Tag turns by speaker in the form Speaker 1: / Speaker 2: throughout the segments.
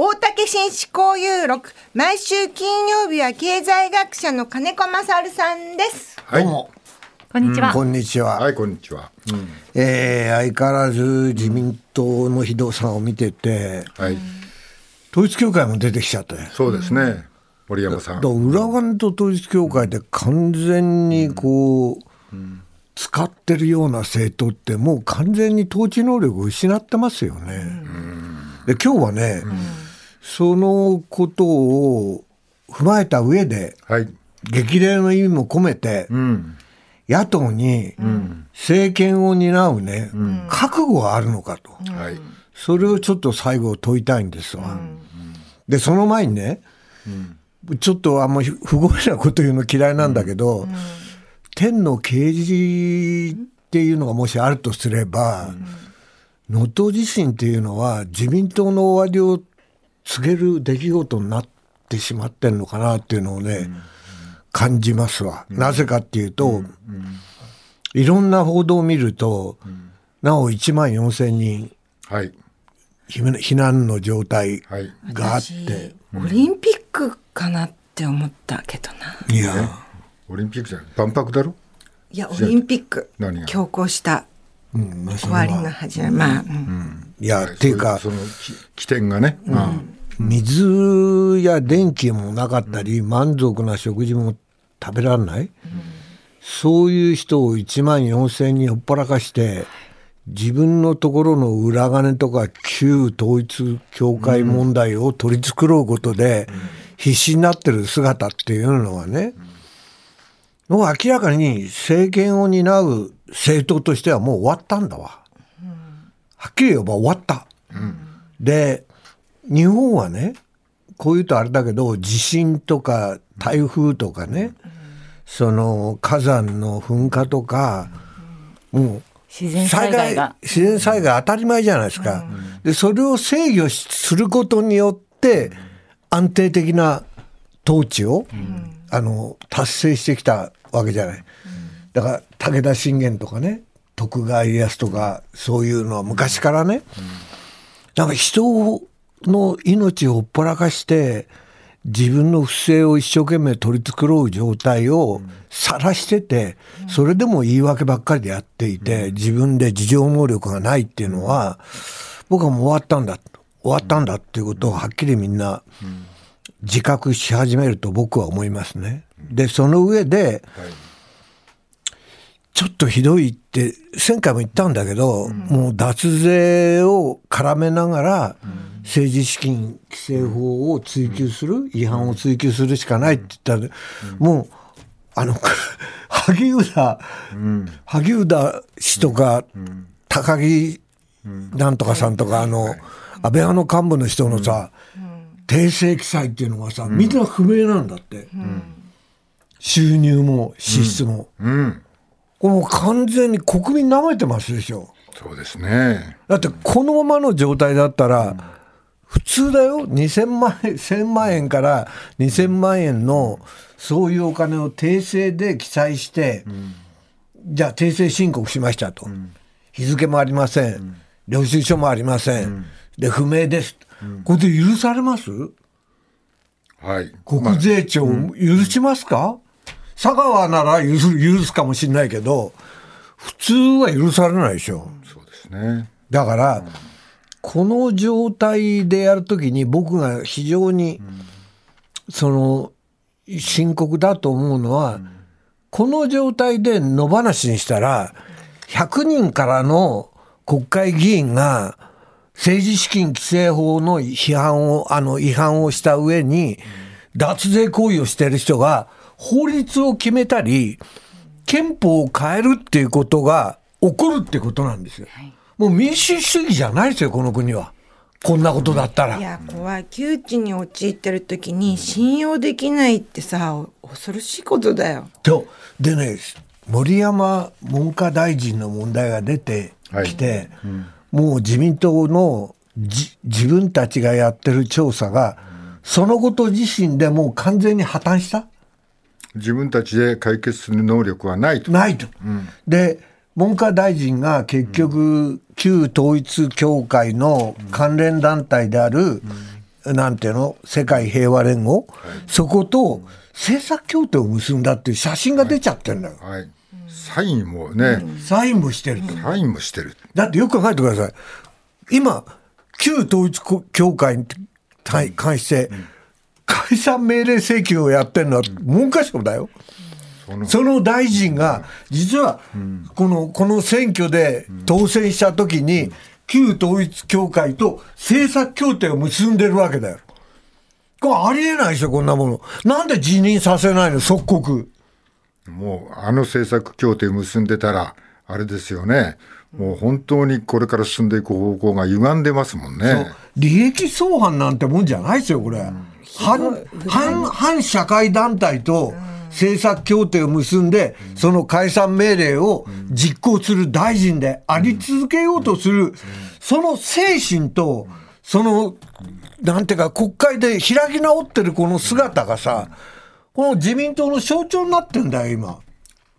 Speaker 1: 大竹紳士交友録毎週金曜日は経済学者の金子勝さんです。
Speaker 2: はい。
Speaker 3: こんにちは。
Speaker 4: こんにちは。
Speaker 2: はいこんにちは、うん。
Speaker 4: えー相変わらず自民党のひどさを見てて、
Speaker 2: はい。
Speaker 4: 統一教会も出てきちゃった。よ。
Speaker 2: そうですね。森山さん。
Speaker 4: だから裏金と統一教会で完全にこう、使ってるような政党ってもう完全に統治能力を失ってますよね。で今日はね、そのことを踏まえた上で
Speaker 2: はい。
Speaker 4: 激励の意味も込めて、
Speaker 2: うん。
Speaker 4: 野党に政権を担うね、覚悟があるのかと、
Speaker 2: はい。
Speaker 4: それをちょっと最後問いたいんですわ。でその前にね、ちょっとあんまり不合理なこと言うの嫌いなんだけど、天の啓示っていうのがもしあるとすれば能登、地震っていうのは自民党の終わりを告げる出来事になってしまってんのかなっていうのをね、感じますわ。なぜかっていうと、いろんな報道を見ると、なお1万4千人
Speaker 2: はい。
Speaker 4: 避避難の状態
Speaker 2: はい。
Speaker 4: があって、
Speaker 1: オリンピックかなって思ったけどな。
Speaker 4: いや、
Speaker 2: オリンピックじゃない万博だろ？
Speaker 1: いや、オリンピック。
Speaker 2: 何が？
Speaker 1: 強行した。
Speaker 4: うんまあ、そ
Speaker 1: 終わりが始まる。まあ、うん。
Speaker 4: いや、っていうか
Speaker 2: そ、のき起点がね、うん
Speaker 4: 水や電気もなかったり、満足な食事も食べられない、そういう人を1万4千人ほっぽらかして、自分のところの裏金とか旧統一教会問題を取り繕うことで必死になってる姿っていうのはね、もう明らかに政権を担う政党としてはもう終わったんだわ。はっきり言えば終わった。で日本はねこういうとあれだけど地震とか台風とかね、その火山の噴火とか、もう
Speaker 3: 自然災害が。
Speaker 4: 自然災害当たり前じゃないですか。でそれを制御しすることによって安定的な統治を、あの達成してきたわけじゃない。だから武田信玄とかね徳川家康とかそういうのは昔からね、なんか人の命をほっぽらかして自分の不正を一生懸命取り繕う状態を晒してて、それでも言い訳ばっかりでやっていて、自分で自情能力がないっていうのは、僕はもう終わったんだ終わったんだっていうことをはっきりみんな自覚し始めると僕は思いますね。でその上で、ちょっとひどいって前回も言ったんだけど、もう脱税を絡めながら政治資金規正法を追及する、違反を追及するしかないって言ったら、もうあの 萩生田、萩生田氏とか、高木なんとかさんとか、あの安倍派の幹部の人のさ、訂正記載っていうのがさ、みんな不明なんだって、収入も支出も。
Speaker 2: うん
Speaker 4: もう完全に国民舐めてますでしょ。
Speaker 2: そうですね。
Speaker 4: だってこのままの状態だったら、普通だよ、2000万円、1000万円から2000万円のそういうお金を訂正で記載して、じゃあ訂正申告しましたと、日付もありません、領収書もありません、で不明です、これで許されます？
Speaker 2: はい。
Speaker 4: 国税庁、許しますか？佐川なら許す許すかもしれないけど、普通は許されないでしょ。
Speaker 2: そうですね
Speaker 4: だから、この状態でやるときに僕が非常に、その深刻だと思うのは、この状態で野放しにしたら、100人からの国会議員が政治資金規正法の批判を、あの違反をした上に、脱税行為をしている人が法律を決めたり、憲法を変えるっていうことが起こるってことなんですよ。もう民主主義じゃないですよ、この国は。こんなことだったら。
Speaker 1: いや、怖い。窮地に陥ってる時に信用できないってさ、恐ろしいことだよ。
Speaker 4: とでね森山文科大臣の問題が出てきて、もう自民党のじ自分たちがやってる調査が、そのこと自身でもう完全に破綻した
Speaker 2: 自分たちで解決する能力はないと。
Speaker 4: ないと。で文科大臣が結局、旧統一教会の関連団体である、なんていうの？世界平和連合、そこと政策協定を結んだっていう写真が出ちゃってんだよ、
Speaker 2: はい。サインもね、
Speaker 4: サインもしてると。
Speaker 2: サインもしてる。
Speaker 4: だってよく考えてください。今、旧統一教会に対関して、解散命令請求をやってるのは文科省だよ。
Speaker 2: その
Speaker 4: 大臣が、実は、この、この選挙で当選した時に、旧統一教会と政策協定を結んでるわけだよ。これありえないでしょ、こんなもの。なんで辞任させないの、即刻。
Speaker 2: もうあの政策協定結んでたら、あれですよね。もう本当にこれから進んでいく方向が歪んでますもんね。
Speaker 4: 利益相反なんてもんじゃないですよ、これ。反、反、反社会団体と政策協定を結んで、その解散命令を実行する大臣であり続けようとする、その精神と、その、なんていうか、国会で開き直ってるこの姿がさ、この自民党の象徴になってんだよ、今。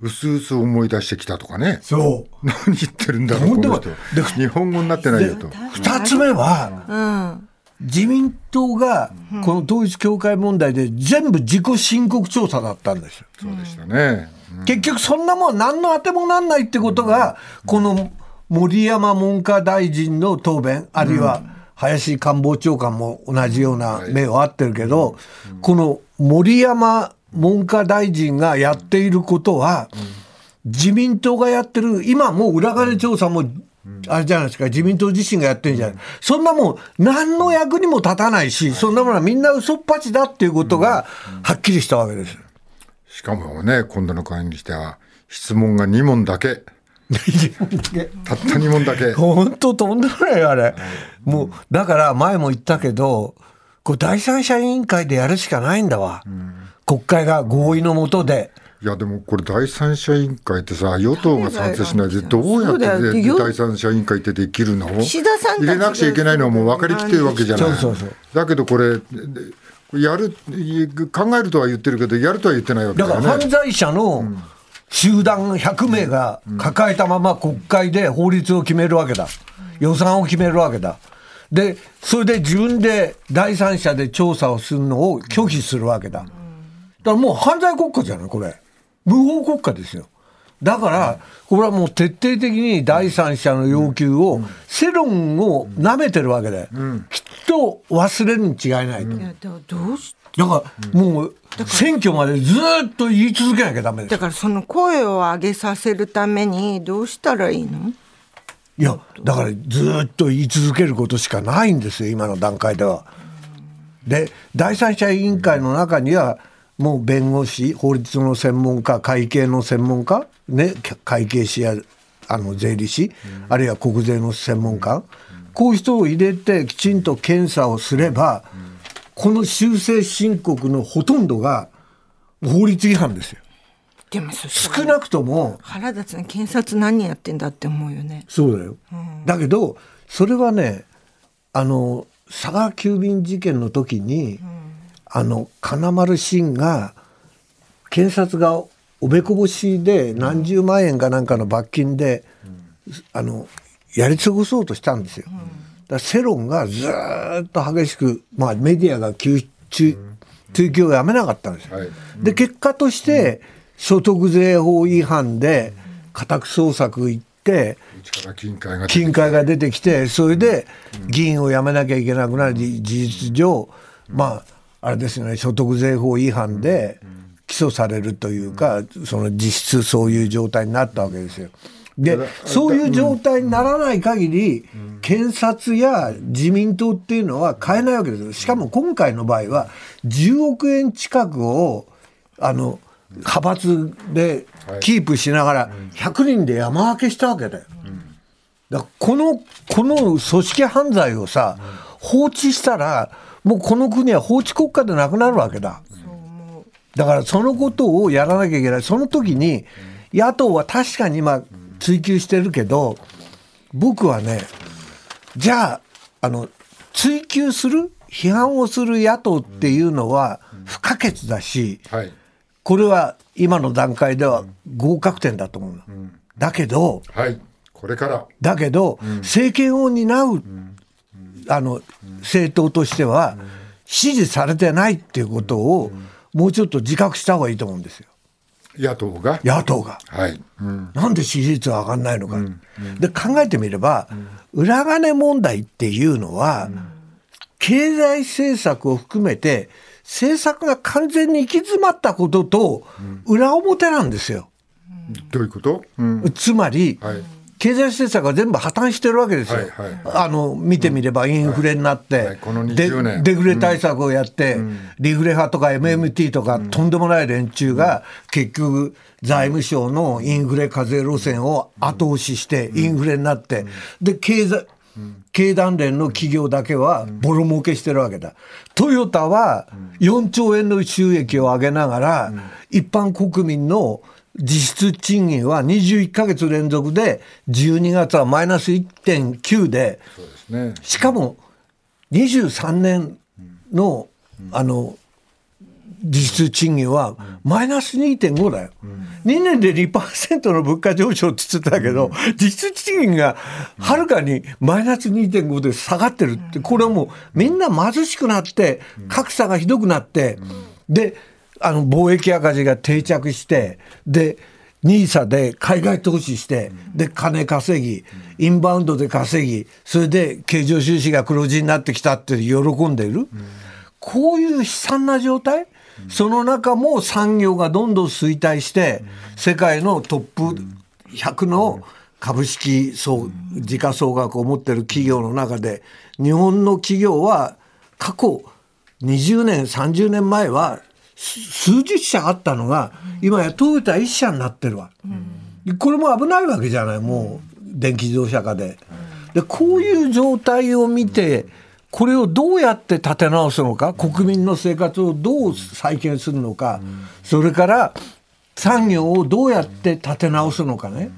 Speaker 2: うすうす思い出してきたとかね。
Speaker 4: そう。
Speaker 2: 何言ってるんだろう、こ
Speaker 4: 本当
Speaker 2: の人。日本語になってないよと。
Speaker 4: 二つ目は、自民党がこの統一教会問題で全部自己申告調査だったんですよ。
Speaker 2: そうでしたね。
Speaker 4: 結局そんなもん何の当てもなんないってことが、この森山文科大臣の答弁、あるいは林官房長官も同じような目を合ってるけど、この森山文科大臣がやっていることは、自民党がやってる、今もう裏金調査も、あれじゃないですか、自民党自身がやってるんじゃない。そんなもん、何の役にも立たないし、そんなものはみんな嘘っぱちだっていうことが、はっきりしたわけです。
Speaker 2: しかもね、今度の会にしては、質問が2問だけ。たった2問だけ。
Speaker 4: 本当とんでもないよあれ。もう、だから前も言ったけど、こう第三者委員会でやるしかないんだわ。国会が合意のもとで。
Speaker 2: いやでもこれ第三者委員会ってさ与党が賛成しないでどうやって第三者委員会ってできるの？
Speaker 1: 岸田さん
Speaker 2: 入れなくちゃいけないのはもう分かりきってるわけじゃない
Speaker 4: そうそうそう
Speaker 2: だけどこれでやる考えるとは言ってるけどやるとは言ってないわけ
Speaker 4: だから犯罪者の集団100名が抱えたまま国会で法律を決めるわけだ。予算を決めるわけだ。で、それで自分で第三者で調査をするのを拒否するわけだ。だからもう犯罪国家じゃない、これ。無法国家ですよ。だから、これはもう徹底的に第三者の要求を、世論を舐めてるわけで、きっと忘れるに違いないと。
Speaker 1: いやどうし
Speaker 4: だから、もう、選挙までずっと言い続けなきゃダメです
Speaker 1: だ。からその声を上げさせるためにどうしたらいいの？
Speaker 4: いや、だからずっと言い続けることしかないんですよ、今の段階では。で、第三者委員会の中には、もう弁護士、法律の専門家、会計の専門家、ね、会計士やあの税理士、あるいは国税の専門家、こういう人を入れてきちんと検査をすれば、この修正申告のほとんどが法律違反ですよ。
Speaker 1: でも
Speaker 4: 少なくとも、
Speaker 1: 腹立つね検察何やってんだって思うよね。
Speaker 4: そうだよ、だけどそれはねあの佐川急便事件の時に、あの金丸信が検察がおべこぼしで何十万円かなんかの罰金で、あのやり過ごそうとしたんですよ。だから世論がずーっと激しく、まあ、メディアが追及をやめなかったんですよ。
Speaker 2: はい。
Speaker 4: で結果として所得税法違反で家宅捜索行って
Speaker 2: 金塊が
Speaker 4: 出てきて。それで議員を辞めなきゃいけなくなり事実上まああれですよね。所得税法違反で起訴されるというかその実質そういう状態になったわけですよ。でそういう状態にならない限り検察や自民党っていうのは変えないわけですよ。しかも今回の場合は10億円近くをあの派閥でキープしながら100人で山分けしたわけだよ。だこのこの組織犯罪をさ放置したらもうこの国は法治国家でなくなるわけだ。だからそのことをやらなきゃいけない。その時に野党は確かに今追及してるけど僕はねじゃああの追及する批判をする野党っていうのは不可欠だし、
Speaker 2: はい
Speaker 4: これは今の段階では合格点だと思うの。だけど、
Speaker 2: はいこれから
Speaker 4: だけど、政権を担う、あの政党としては、支持されてないっていうことを、もうちょっと自覚した方がいいと思うんですよ。
Speaker 2: 野党が？
Speaker 4: 野党が。
Speaker 2: はい、うん、
Speaker 4: なんで支持率が上がんないのか。で、考えてみれば、裏金問題っていうのは、経済政策を含めて、政策が完全に行き詰まったことと、裏表なんですよ。
Speaker 2: どういうこと、うん、
Speaker 4: つまり、
Speaker 2: はい
Speaker 4: 経済政策が全部破綻してるわけですよ。
Speaker 2: はいはい。はい
Speaker 4: あの見てみればインフレになって、
Speaker 2: はいはい。この
Speaker 4: で
Speaker 2: 20年
Speaker 4: デフレ対策をやって、リフレ派とか MMT とか、とんでもない連中が、結局財務省のインフレ課税路線を後押ししてインフレになって、で経済経団連の企業だけはボロ儲けしてるわけだ。トヨタは4兆円の収益を上げながら、一般国民の実質賃金は21ヶ月連続で12月はマイナス1.9で。
Speaker 2: そうですね。
Speaker 4: しかも23年のあの実質賃金はマイナス2.5だよ。2年で2%の物価上昇って言ってたけど、実質賃金がはるかにマイナス2.5で下がってるって、これはもうみんな貧しくなって、格差がひどくなって、で、あの貿易赤字が定着して、で、ニーサで海外投資して、で、金稼ぎ、インバウンドで稼ぎ、それで経常収支が黒字になってきたって喜んでいる。こういう悲惨な状態、その中も産業がどんどん衰退して、世界のトップ100の株式総時価総額を持ってる企業の中で、日本の企業は過去20年、30年前は数十社あったのが、今やトヨタ1社になってるわ。これも危ないわけじゃない、もう電気自動車化で。でこういう状態を見て、これをどうやって立て直すのか、国民の生活をどう再建するのか、それから産業をどうやって立て直すのかね。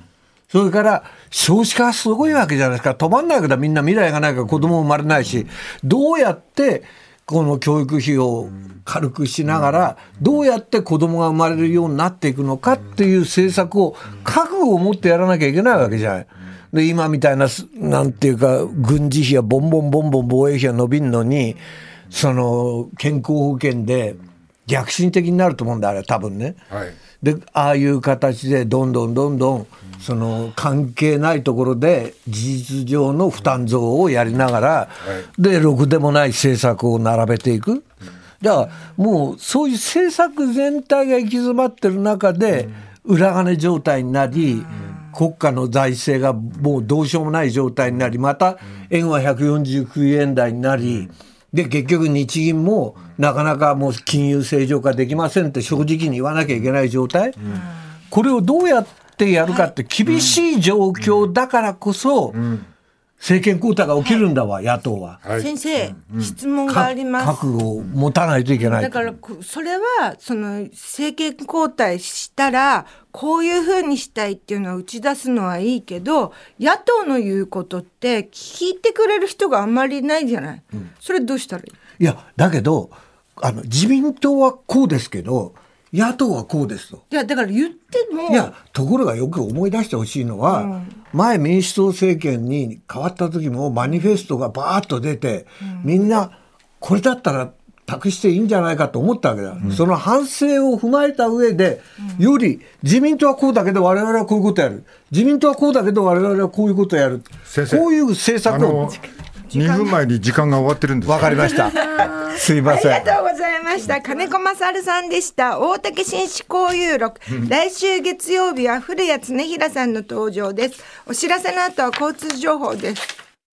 Speaker 4: それから少子化はすごいわけじゃないですか。止まんないからみんな未来がないから子供生まれないし、どうやってこの教育費を軽くしながら、どうやって子供が生まれるようになっていくのかっていう政策を覚悟を持ってやらなきゃいけないわけじゃない。で、今みたいなす、なんていうか、軍事費はボンボンボンボン防衛費は伸びんのに、その、健康保険で逆進的になると思うんだ、あれ、多分ね。
Speaker 2: はい
Speaker 4: でああいう形でどんどんどんどんその関係ないところで事実上の負担増をやりながら、でろくでもない政策を並べていく。じゃあもうそういう政策全体が行き詰まってる中で裏金状態になり、国家の財政がもうどうしようもない状態になりまた円は149円台になり。で結局日銀もなかなかもう金融正常化できませんって正直に言わなきゃいけない状態、これをどうやってやるかって厳しい状況だからこそ、政権交代が起きるんだわ、野党は。
Speaker 2: はい
Speaker 1: 先生、質問があります。
Speaker 4: 覚悟を持たないといけない。
Speaker 1: だからこそれはその政権交代したらこういうふうにしたいっていうのを打ち出すのはいいけど野党の言うことって聞いてくれる人があんまりいないじゃない、それどうしたらいい？
Speaker 4: いや、だけど、あの、自民党はこうですけど、野党はこうですと。
Speaker 1: いやだから言っても
Speaker 4: いや、ところがよく思い出してほしいのは、前民主党政権に変わった時もマニフェストがバーッと出て、みんなこれだったら託していいんじゃないかと思ったわけだ。その反省を踏まえた上で、より自民党はこうだけど我々はこういうことやる。自民党はこうだけど我々はこういうことやる。こういう政策
Speaker 2: あの
Speaker 4: を。
Speaker 2: 2分前に時間が終わってるんです
Speaker 4: わかりました。すいま
Speaker 1: あり
Speaker 4: せん。
Speaker 1: がとうございました。金子勝さんでした。大竹紳士交友録。来週月曜日は古谷恒平さんの登場です。お知らせの後は交通情報です。